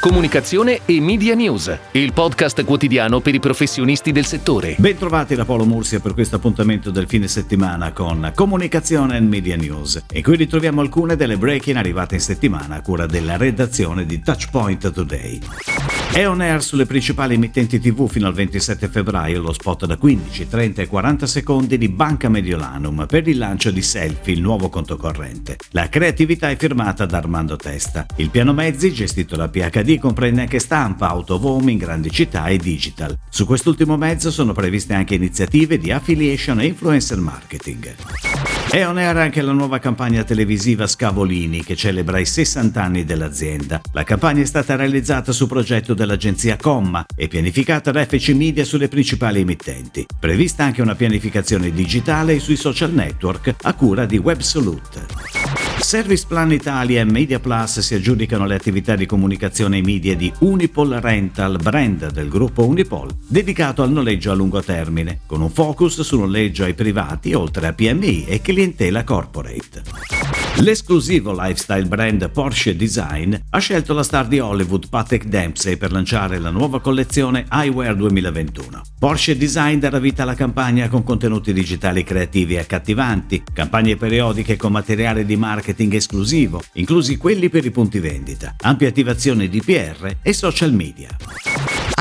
Comunicazione e Media News, il podcast quotidiano per i professionisti del settore. Bentrovati da Paolo Mursia per questo appuntamento del fine settimana con Comunicazione e Media News. E qui ritroviamo alcune delle break-in arrivate in settimana a cura della redazione di Touchpoint Today. È on air sulle principali emittenti TV fino al 27 febbraio lo spot da 15, 30 e 40 secondi di Banca Mediolanum per il lancio di Selfie, il nuovo conto corrente. La creatività è firmata da Armando Testa. Il piano mezzi, gestito da PHD, comprende anche stampa, autovom in grandi città e digital. Su quest'ultimo mezzo sono previste anche iniziative di affiliation e influencer marketing. È on air anche la nuova campagna televisiva Scavolini che celebra i 60 anni dell'azienda. La campagna è stata realizzata su progetto dell'agenzia Comma e pianificata da FC Media sulle principali emittenti. Prevista anche una pianificazione digitale sui social network a cura di WebSolute. Service Plan Italia e Media Plus si aggiudicano le attività di comunicazione e media di Unipol Rental, brand del gruppo Unipol, dedicato al noleggio a lungo termine, con un focus sul noleggio ai privati oltre a PMI e clientela corporate. L'esclusivo lifestyle brand Porsche Design ha scelto la star di Hollywood Patrick Dempsey per lanciare la nuova collezione Eyewear 2021. Porsche Design darà vita alla campagna con contenuti digitali creativi e accattivanti, campagne periodiche con materiale di marketing esclusivo, inclusi quelli per i punti vendita, ampia attivazione di PR e social media.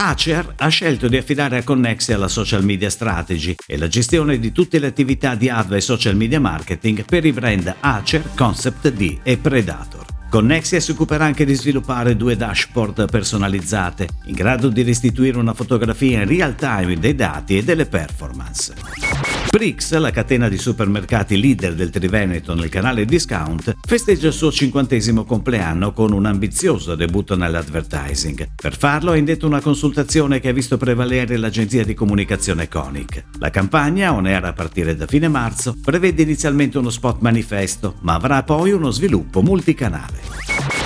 Acer ha scelto di affidare a Connexia la social media strategy e la gestione di tutte le attività di hardware e social media marketing per i brand Acer, Concept D e Predator. Connexia si occuperà anche di sviluppare due dashboard personalizzate, in grado di restituire una fotografia in real time dei dati e delle performance. Brix, la catena di supermercati leader del Triveneto nel canale Discount, festeggia il suo cinquantesimo compleanno con un ambizioso debutto nell'advertising. Per farlo ha indetto una consultazione che ha visto prevalere l'agenzia di comunicazione Conic. La campagna, on air a partire da fine marzo, prevede inizialmente uno spot manifesto, ma avrà poi uno sviluppo multicanale.